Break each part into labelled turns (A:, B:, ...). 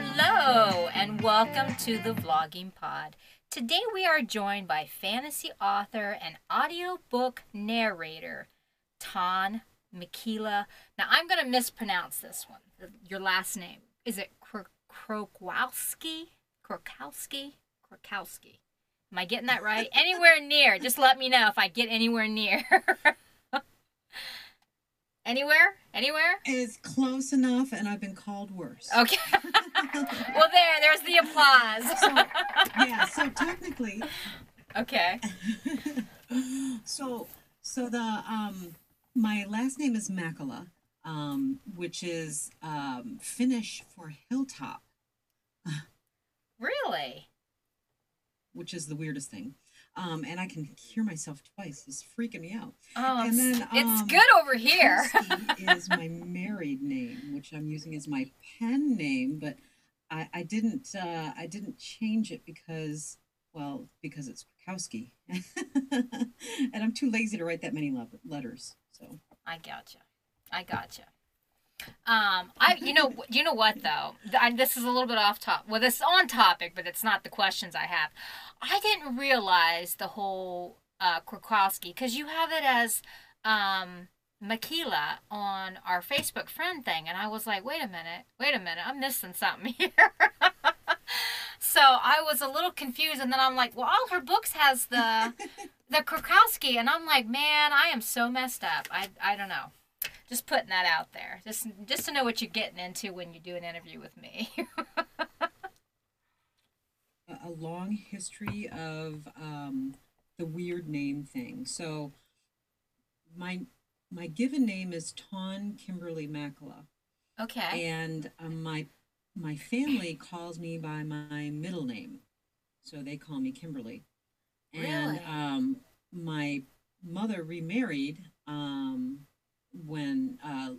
A: Hello, and welcome to the Vlogging Pod. Today we are joined by fantasy author and audiobook narrator, Tawn Mikila. Now I'm going to mispronounce this one. Your last name. Is it Krokowski? Krokowski? Krokowski. Am I getting that right? anywhere near. Just let me know if I get anywhere near. anywhere? Anywhere?
B: It's close enough, and I've been called worse.
A: Okay. well, there, there's the applause.
B: so, yeah. So technically.
A: Okay.
B: so, so the um, my last name is Makala, um, which is um, Finnish for hilltop.
A: really?
B: Which is the weirdest thing. Um, and I can hear myself twice. It's freaking me out.
A: Oh, and then, um, it's good over here.
B: is my married name, which I'm using as my pen name, but I, I didn't uh, I didn't change it because well because it's Krakowski, and I'm too lazy to write that many letters. So
A: I gotcha, I gotcha. Um, I you know you know what though I, this is a little bit off top. Well, this is on topic, but it's not the questions I have. I didn't realize the whole uh, Krakowski because you have it as um, Makila on our Facebook friend thing, and I was like, wait a minute, wait a minute, I'm missing something here. so I was a little confused, and then I'm like, well, all her books has the the Krakowski, and I'm like, man, I am so messed up. I I don't know. Just putting that out there, just just to know what you're getting into when you do an interview with me.
B: a long history of um, the weird name thing. So my my given name is Tawn Kimberly Makala.
A: Okay.
B: And um, my my family calls me by my middle name, so they call me Kimberly. And
A: really?
B: um, my mother remarried um, when uh,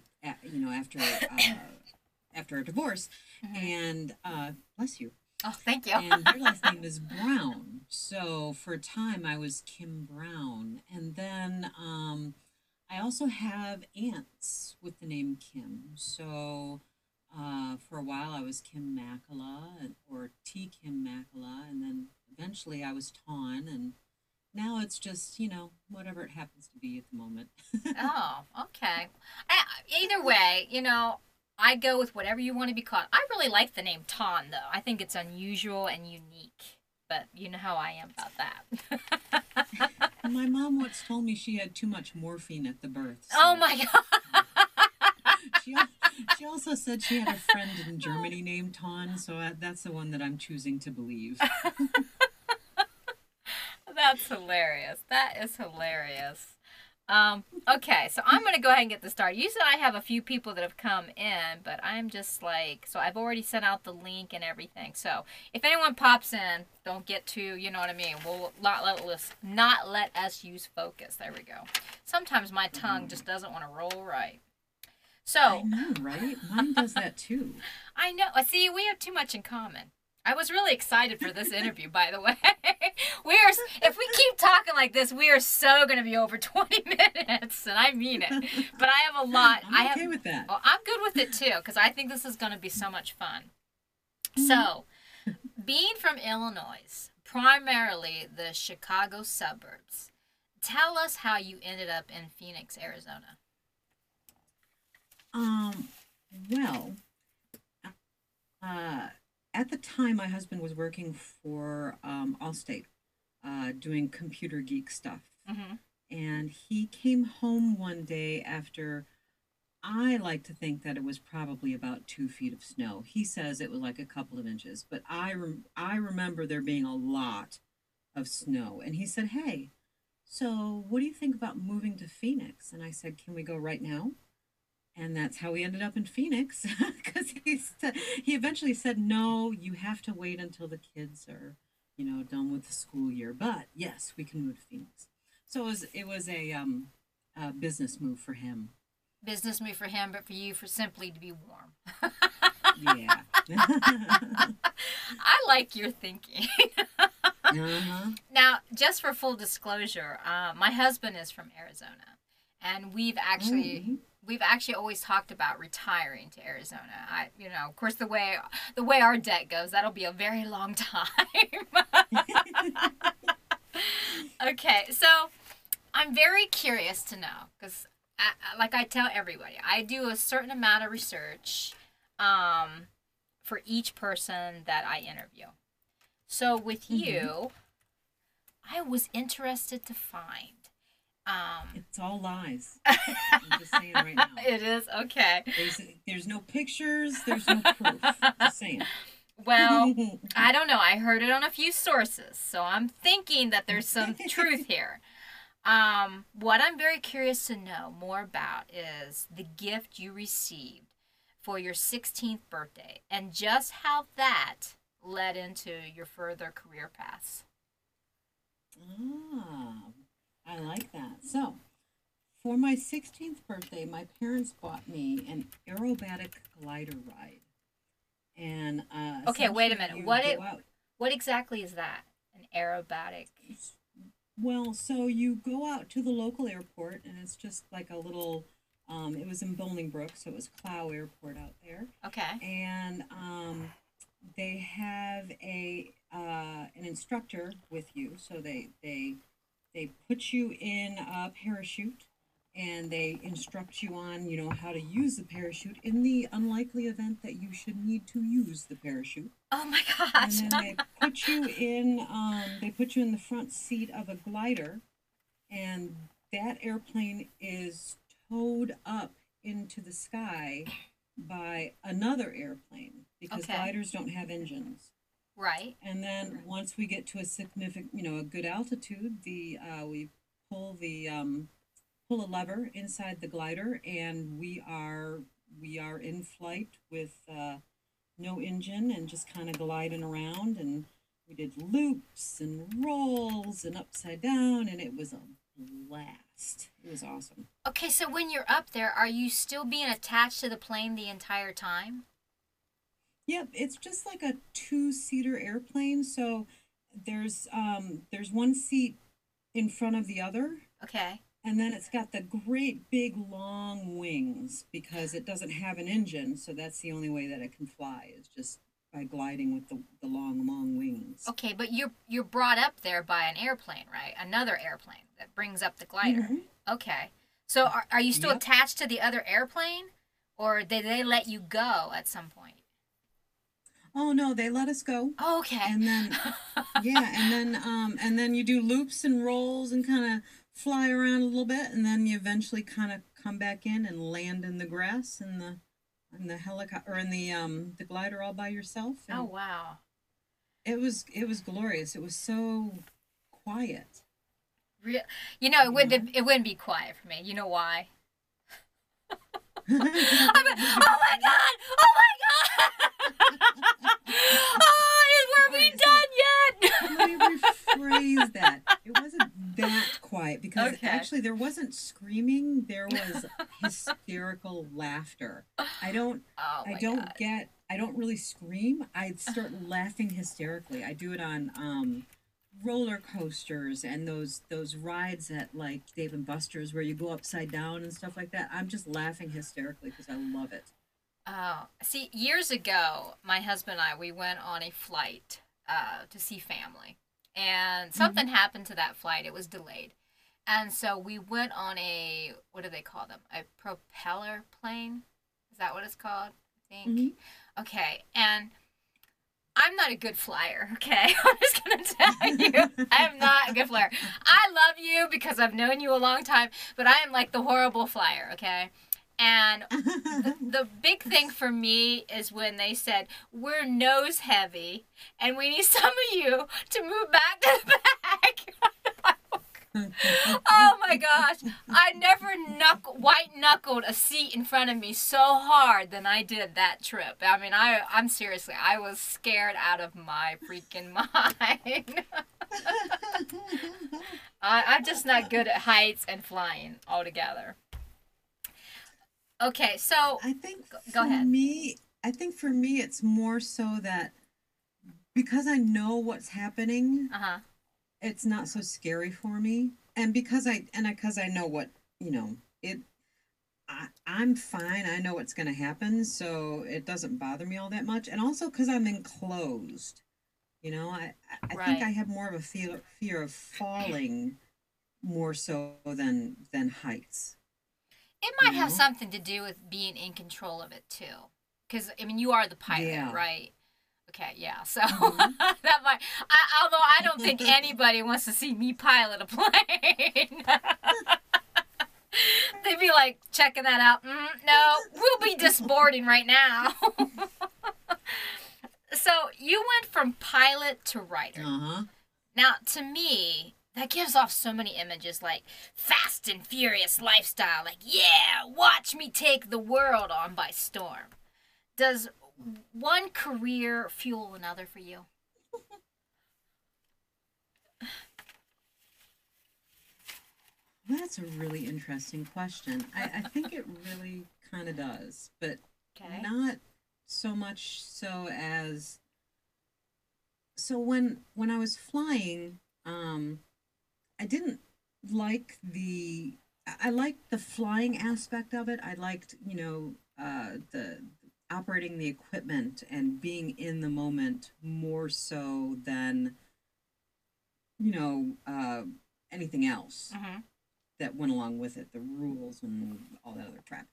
B: you know after uh, after a divorce, mm-hmm. and uh, bless you.
A: Oh, thank you.
B: and her last name is Brown. So for a time, I was Kim Brown, and then um, I also have aunts with the name Kim. So uh, for a while, I was Kim Makala or T. Kim Makala, and then eventually I was Tawn, and now it's just you know whatever it happens to be at the moment.
A: oh, okay. Either way, you know, I go with whatever you want to be called. I really like the name Tawn, though. I think it's unusual and unique. But you know how I am about
B: that. my mom once told me she had too much morphine at the birth.
A: So. Oh my god.
B: she, she also said she had a friend in Germany named Tawn, so uh, that's the one that I'm choosing to believe.
A: That's hilarious. That is hilarious. Um, okay, so I'm going to go ahead and get this started. Usually I have a few people that have come in, but I'm just like, so I've already sent out the link and everything. So if anyone pops in, don't get too, you know what I mean? We'll not let us, not let us use focus. There we go. Sometimes my tongue just doesn't want to roll right. So
B: I know, right? Mine does that too.
A: I know. See, we have too much in common. I was really excited for this interview, by the way. we are, if we keep talking like this, we are so going to be over 20 minutes, and I mean it. But I have a lot.
B: I'm
A: I
B: okay
A: have,
B: with that.
A: Well, I'm good with it too, because I think this is going to be so much fun. Mm-hmm. So, being from Illinois, primarily the Chicago suburbs, tell us how you ended up in Phoenix, Arizona.
B: Um, well, uh, at the time, my husband was working for um, Allstate, uh, doing computer geek stuff.
A: Mm-hmm.
B: And he came home one day after I like to think that it was probably about two feet of snow. He says it was like a couple of inches, but I, rem- I remember there being a lot of snow. And he said, Hey, so what do you think about moving to Phoenix? And I said, Can we go right now? and that's how we ended up in Phoenix because he he eventually said no you have to wait until the kids are you know done with the school year. But yes we can move to Phoenix. So it was it was a um a business move for him.
A: Business move for him but for you for simply to be warm.
B: Yeah.
A: I like your thinking.
B: Uh-huh.
A: now just for full disclosure uh, my husband is from Arizona and we've actually mm-hmm we've actually always talked about retiring to Arizona. I, you know, of course, the way the way our debt goes, that'll be a very long time. okay, so I'm very curious to know because, like I tell everybody, I do a certain amount of research um, for each person that I interview. So with
B: Mhm.
A: you, I was interested to find. Um,
B: It's all lies. I'm just saying right now.
A: it is okay.
B: There's there's no pictures. There's no proof. Just saying.
A: Well, I don't know. I heard it on a few sources, so I'm thinking that there's some truth here. Um, what I'm very curious to know more about is the gift you received for your 16th birthday and just how that led into your further career paths.
B: ah, I like that. So, for my 16th birthday, my parents bought me an aerobatic glider ride. And uh,
A: Okay, wait a minute. What it-
B: out-
A: What exactly is that? An aerobatic.
B: Well, so you go out to the local airport, and it's just like a little. Um, it was in Bolingbrook, so it was Clow Airport out there,
A: Okay.
B: and um, they have a uh, an instructor with you. So they they they put you in a parachute, and they instruct you on you know how to use the parachute in the unlikely event that you should need to use the parachute
A: Oh my gosh.
B: and then they put you in um, they put you in the front seat of a glider and that airplane is towed up into the sky by another airplane because
A: Okay.
B: gliders don't have engines
A: right.
B: and then once we get to a significant you know a good altitude the uh, we pull the um, pull a lever inside the glider and we are we are in flight with uh, no engine and just kind of gliding around and we did loops and rolls and upside down and it was a blast it was awesome
A: Okay, so when you're up there, are you still being attached to the plane the entire time?
B: Yep, it's just like a two-seater airplane. So there's um there's one seat in front of the other,
A: Okay.
B: and then it's got the great big long wings because it doesn't have an engine. So that's the only way that it can fly is just by gliding with the, the long long wings.
A: Okay, but you're you're brought up there by an airplane, right? Another airplane that brings up the glider.
B: Mhm.
A: Okay. So are, are you still
B: Yep.
A: attached to the other airplane or did they let you go at some point?
B: Oh no, they let us go.
A: Oh, okay.
B: And then yeah, and then um and then you do loops and rolls and kind of fly around a little bit and then you eventually kind of come back in and land in the grass and the in the helicopter or in the um the glider all by yourself and
A: oh, wow.
B: it was it was glorious it was so quiet
A: Real, you know, it wouldn't it wouldn't be quiet for me. You know why? I'm oh my god! Oh my god!
B: Actually there wasn't screaming there was hysterical laughter i don't
A: Oh
B: I don't
A: god.
B: get I don't really scream. I'd start laughing hysterically. I do it on um roller coasters and those those rides at like Dave and Buster's where you go upside down and stuff like that. I'm just laughing hysterically because I love it.
A: Oh, see, years ago, my husband and I we went on a flight uh, to see family, and something happened to that flight. It was delayed, and so we went on a what do they call them? A propeller plane? Is that what it's called? I think.
B: Mhm.
A: Okay, and I'm not a good flyer. Okay, I'm just gonna tell you, I am not a good flyer. I love you because I've known you a long time, but I am like the horrible flyer. Okay, and the, the big thing for me is when they said we're nose heavy and we need some of you to move back to the back. oh my gosh! I never knuck white knuckled a seat in front of me so hard than I did that trip. I mean, I I'm seriously, I was scared out of my freaking mind. I, I'm just not good at heights and flying altogether. Okay, so
B: I think
A: Go- go ahead.
B: me, I think for me it's more so that because I know what's happening,
A: uh huh.
B: It's not so scary for me and because i and because i know what you know it I, I'm fine. I know what's going to happen, so it doesn't bother me all that much. And also because I'm enclosed, you know, I, I
A: Right.
B: think I have more of a fear fear of falling more so than than heights.
A: It might
B: You
A: have
B: know?
A: something to do with being in control of it too. Because, I mean, you are the pilot,
B: Yeah.
A: right? Yeah. So
B: Mhm.
A: that might, I, although I don't think anybody wants to see me pilot a plane. They'd be like checking that out. Mm, no, we'll be disboarding right now. so you went from pilot to writer.
B: Uh huh.
A: Now, to me, that gives off so many images like fast and furious lifestyle, like, yeah, watch me take the world on by storm. Does one career fuel another for you?
B: That's a really interesting question. I, I think it really kind of does, but
A: Okay.
B: not so much so as so when when I was flying, um, I didn't like the I I liked the flying aspect of it. I liked you know uh, the operating the equipment and being in the moment more so than you know uh, anything else
A: Mm-hmm.
B: that went along with it, the rules and all that other crap.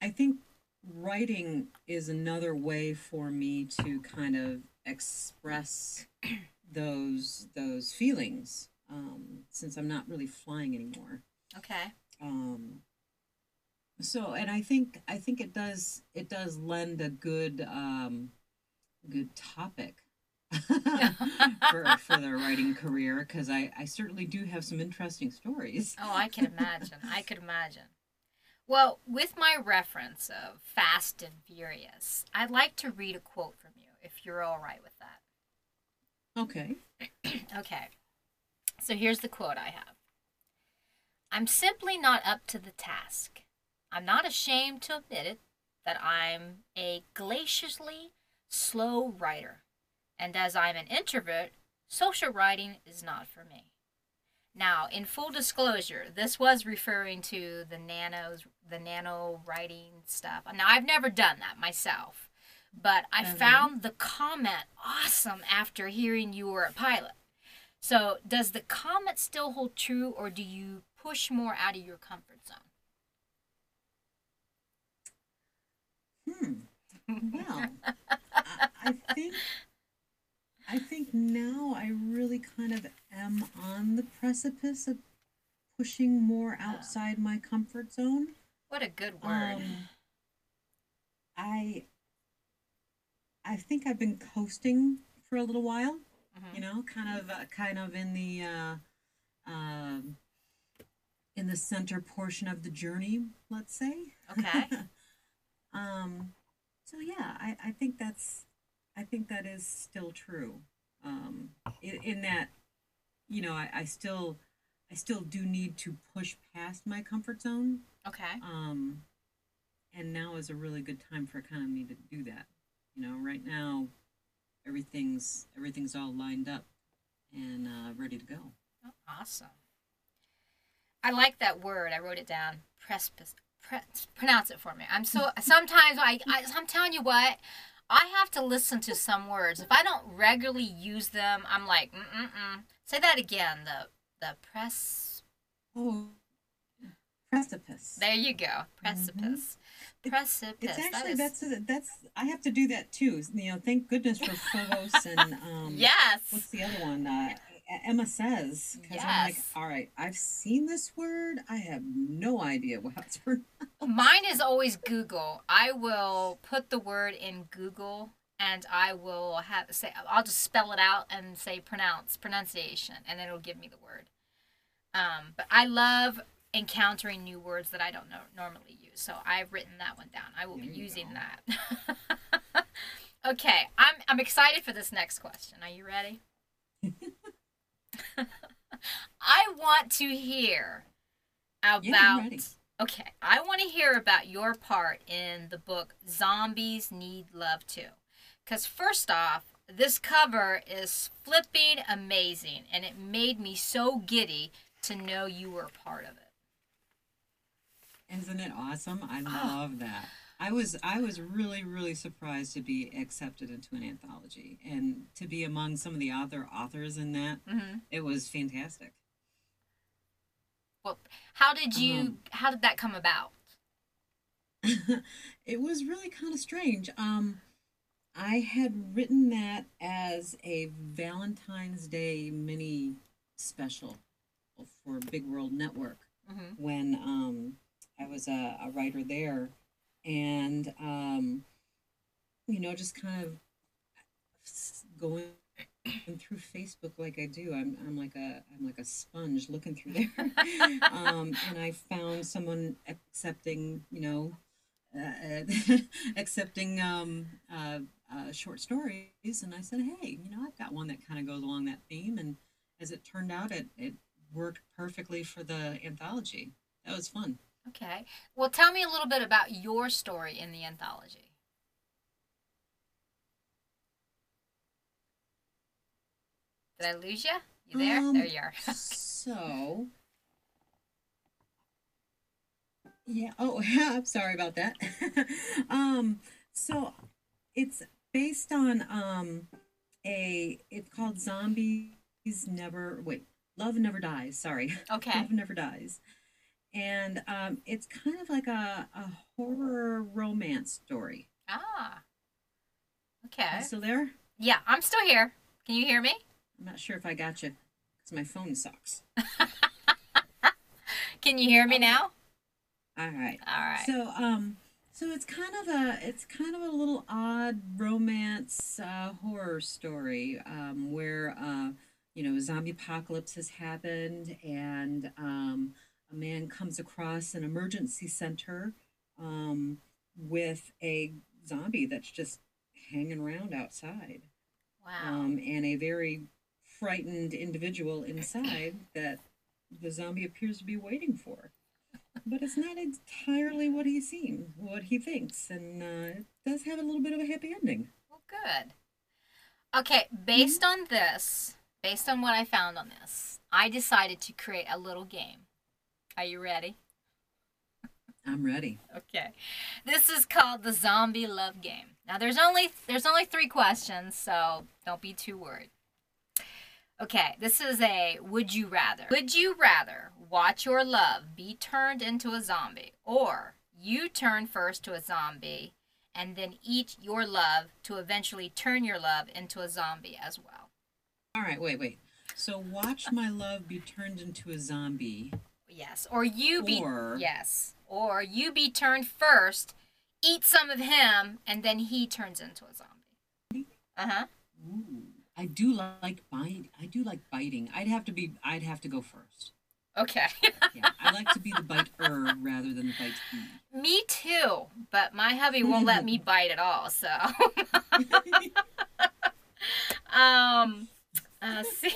B: I think writing is another way for me to kind of express those those feelings um, since I'm not really flying anymore.
A: Okay.
B: Um, so, and I think I think it does it does lend a good um, good topic for for the writing career because I I certainly do have some interesting stories.
A: Oh, I can imagine. I could imagine. Well, with my reference of Fast and Furious, I'd like to read a quote from you, if you're all right with that.
B: Okay.
A: Okay. So here's the quote I have I'm simply not up to the task. I'm not ashamed to admit it that I'm a glaciously slow writer. And as I'm an introvert, social writing is not for me. Now, in full disclosure, this was referring to the nanos, the nano writing stuff. Now, I've never done that myself, but I
B: Mhm.
A: found the comment awesome after hearing you were a pilot. So, does the comment still hold true, or do you push more out of your comfort zone?
B: Hmm. Well, I, I think I think now I really kind of am on the precipice of pushing more outside my comfort zone.
A: What a good word.
B: Um, I I think I've been coasting for a little while.
A: Mhm.
B: You know, kind of uh, kind of in the uh, um, in the center portion of the journey, let's say.
A: Okay.
B: um, so yeah, I, I think that's I think that is still true. Um, in, in that, you know, I, I still I still do need to push past my comfort zone.
A: Okay.
B: Um, and now is a really good time for kind of me to do that. You know, right now, everything's everything's all lined up and uh, ready to go.
A: Oh, awesome. I like that word. I wrote it down. Precipice. Pre- pronounce it for me. I'm so sometimes I, I I'm telling you what. I have to listen to some words. If I don't regularly use them, I'm like, mm mm mm. Say that again. The the press.
B: Oh, precipice.
A: There you go. Precipice.
B: It-
A: Precipice.
B: It's actually
A: is-
B: that's that's I have to do that too. You know, thank goodness for Forvo and um,
A: yes.
B: what's the other one? Uh, Emma says because I'm like,
A: Yes.
B: all right, I've seen this word. I have no idea what it's pronounced.
A: Mine is always Google. I will put the word in Google and I will have say I'll just spell it out and say pronounce pronunciation and then it'll give me the word. Um, but I love encountering new words that I don't know, normally use. So I've written that one down. I will be
B: There you
A: using
B: go.
A: that. okay, I'm I'm excited for this next question. Are you ready? I want to hear about
B: Yeah,
A: Okay, I want to hear about your part in the book Zombies Need Love Too. Because, first off, this cover is flipping amazing, and it made me so giddy to know you were a part of it.
B: Isn't it awesome? I ah. love that. I was I was really really surprised to be accepted into an anthology and to be among some of the other authors in that.
A: hmm
B: It was fantastic.
A: Well, how did you?
B: Um,
A: how did that come about?
B: it was really kind of strange. Um, I had written that as a Valentine's Day mini special for Big World Network
A: hmm
B: when um, I was a, a writer there, and um, you know, just kind of going through Facebook like I do. I'm I'm like a I'm like a sponge looking through there, um, and I found someone accepting, you know, uh, accepting um, uh, uh, short stories, and I said, hey, you know, I've got one that kind of goes along that theme, and as it turned out, it it worked perfectly for the anthology. That was fun.
A: Okay. Well, tell me a little bit about your story in the anthology. Did I lose you? You there?
B: Um,
A: there you are.
B: so, yeah. Oh, I'm sorry about that. um, so it's based on um a. It's called Zombies Never. Wait, Love Never Dies. Sorry,
A: Okay.
B: Love Never Dies. And um, it's kind of like a, a horror romance story.
A: Ah.
B: Are
A: Okay.
B: you still there?
A: Yeah, I'm still here. Can you hear me?
B: I'm not sure if I got you because my phone sucks.
A: Can you hear me now?
B: All right.
A: All right.
B: So, um, so it's kind of a it's kind of a little odd romance uh, horror story um, where uh, you know zombie apocalypse has happened and um, a man comes across an emergency center um, with a zombie that's just hanging around outside
A: wow.
B: um, and a very frightened individual inside that the zombie appears to be waiting for. But it's not entirely what he seems, what he thinks, and uh, it does have a little bit of a happy ending.
A: Well, good. Okay, based on this, based on what I found on this, I decided to create a little game. Are you ready?
B: I'm ready.
A: Okay. This is called the zombie love game. Now there's only there's only 3 questions, so don't be too worried. Okay, this is a would you rather. Would you rather watch your love be turned into a zombie or you turn first to a zombie and then eat your love to eventually turn your love into a zombie as well?
B: All right, wait, wait. So watch my love be turned into a zombie.
A: Yes, or you be
B: Or-
A: yes, or you be turned first, eat some of him, and then he turns into a zombie. Uh huh.
B: Ooh, I do like bite. I do like biting. I'd have to be. I'd have to go first.
A: Okay.
B: Yeah, I like to be the biter rather than the bitee.
A: me too, but my hubby won't let me bite at all. So, um, uh, see,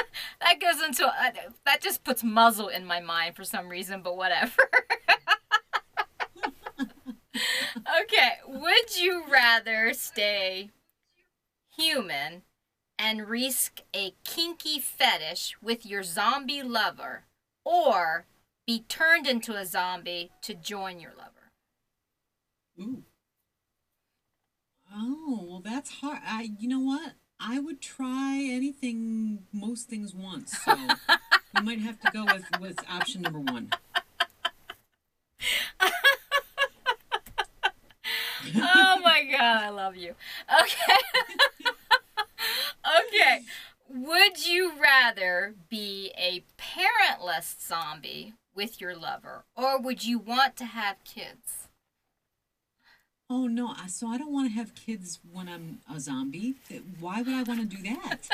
A: that goes into uh, that just puts muzzle in my mind for some reason, but whatever. okay, would you rather stay human and risk a kinky fetish with your zombie lover, or be turned into a zombie to join your lover?
B: Ooh. Oh, well, that's hard. I, you know what? I would try anything, most things once. So we might have to go with with option number one.
A: oh my god, I love you. Okay. okay. Would you rather be a parentless zombie with your lover, or would you want to have kids?
B: Oh no! So I don't want to have kids when I'm a zombie. Why would I want to do that?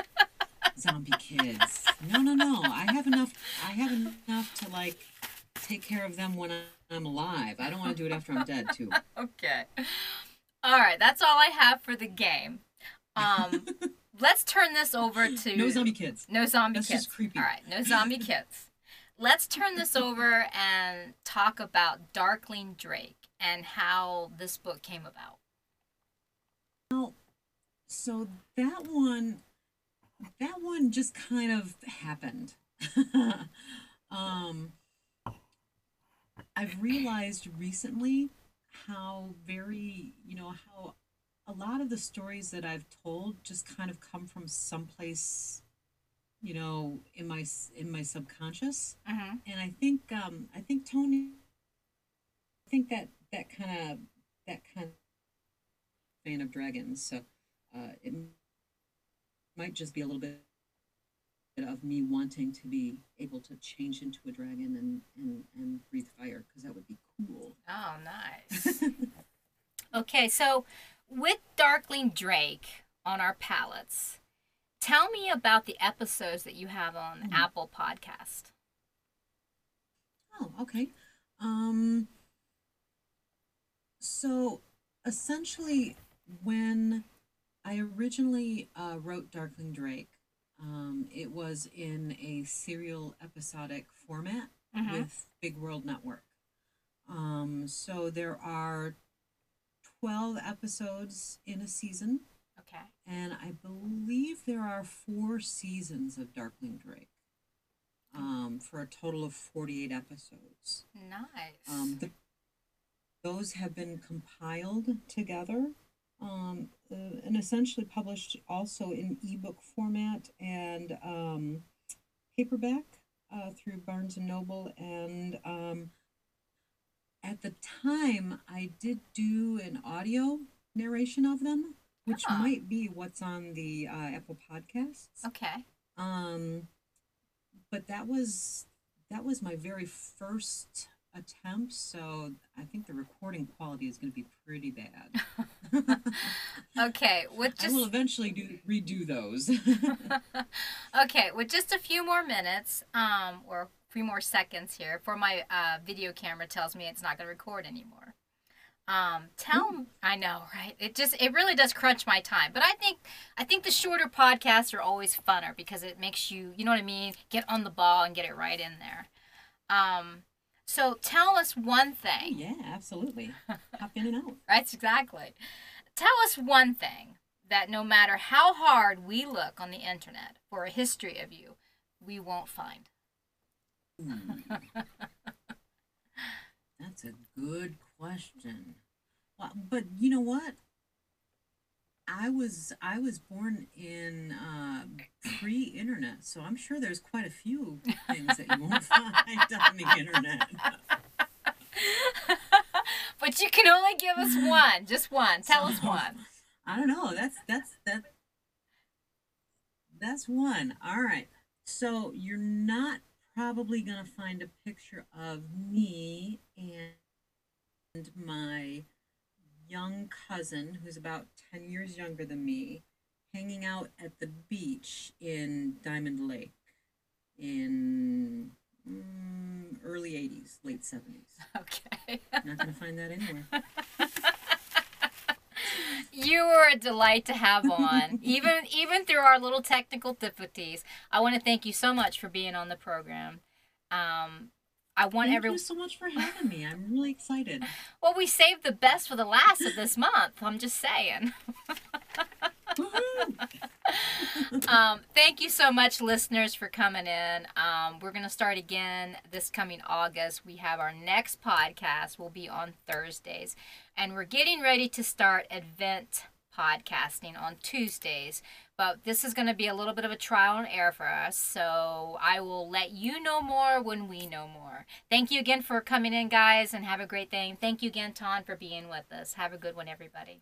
B: zombie kids? No, no, no! I have enough. I have enough to like take care of them when I'm alive. I don't want to do it after I'm dead too.
A: Okay. All right, that's all I have for the game. Um, let's turn this over to
B: No zombie kids.
A: No zombie
B: That's
A: kids.
B: just creepy.
A: All right, no zombie kids. Let's turn this over and talk about Darkling Drake and how this book came about.
B: Well, so that one, that one just kind of happened. um, I've realized recently how very, you know, how a lot of the stories that I've told just kind of come from someplace, you know, in my in my subconscious.
A: Mm-hmm.
B: And I think um I think Tony I think that that kind of that kind of fan of dragons. So uh, it might just be a little bit of me wanting to be able to change into a dragon and and, and breathe fire because that would be cool.
A: Oh, nice. okay, so with Darkling Drake on our palettes, tell me about the episodes that you have on
B: Mhm.
A: Apple Podcast.
B: Oh, okay. Um, so essentially, when I originally uh, wrote Darkling Drake, um, it was in a serial episodic format
A: Mhm.
B: with Big World Network. Um, so there are 12 episodes in a season,
A: Okay.
B: and I believe there are four seasons of Darkling Drake um, for a total of 48 episodes.
A: Nice.
B: Um, the, those have been compiled together um, uh, and essentially published also in ebook format and um, paperback uh, through Barnes and Noble. And um, at the time, I did do an audio narration of them, which
A: Ah.
B: might be what's on the uh, Apple Podcasts.
A: okay.
B: Um, but that was that was my very first attempt, so I think the recording quality is going to be pretty bad.
A: Okay, with
B: I
A: just
B: will eventually do redo those.
A: okay, with just a few more minutes, um, or a few more seconds here, for my uh, video camera tells me it's not going to record anymore. Um, tell I know, right? It just it really does crunch my time. But I think I think the shorter podcasts are always funner because it makes you, you know what I mean, get on the ball and get it right in there. Um, so tell us one thing.
B: yeah, absolutely. Hop in and out.
A: That's exactly. Tell us one thing that no matter how hard we look on the internet for a history of you, we won't find.
B: Hmm. That's a good question. Well, but you know what? I was I was born in uh, pre-internet, so I'm sure there's quite a few things that you won't find on the internet.
A: but you can only give us one, just one. Tell us one.
B: I don't know. That's that's that. That's one. All right. So you're not probably gonna find a picture of me and my young cousin, who's about ten years younger than me, hanging out at the beach in Diamond Lake in mm, early '80s, late '70s.
A: Okay.
B: Not gonna find that anywhere.
A: You were a delight to have on, even even through our little technical difficulties. I want to thank you so much for being on the program. Um, I want
B: Thank
A: everyone.
B: you so much for having me. I'm really excited.
A: Well, we saved the best for the last of this month. I'm just saying. Um, thank you so much, listeners, for coming in. Um, we're going to start again this coming August. We have our next podcast will be on Thursdays, and we're getting ready to start Advent podcasting on Tuesdays. But this is going to be a little bit of a trial and error for us, so I will let you know more when we know more. Thank you again for coming in, guys, and have a great day. Thank you again, Tawn, for being with us. Have a good one, everybody.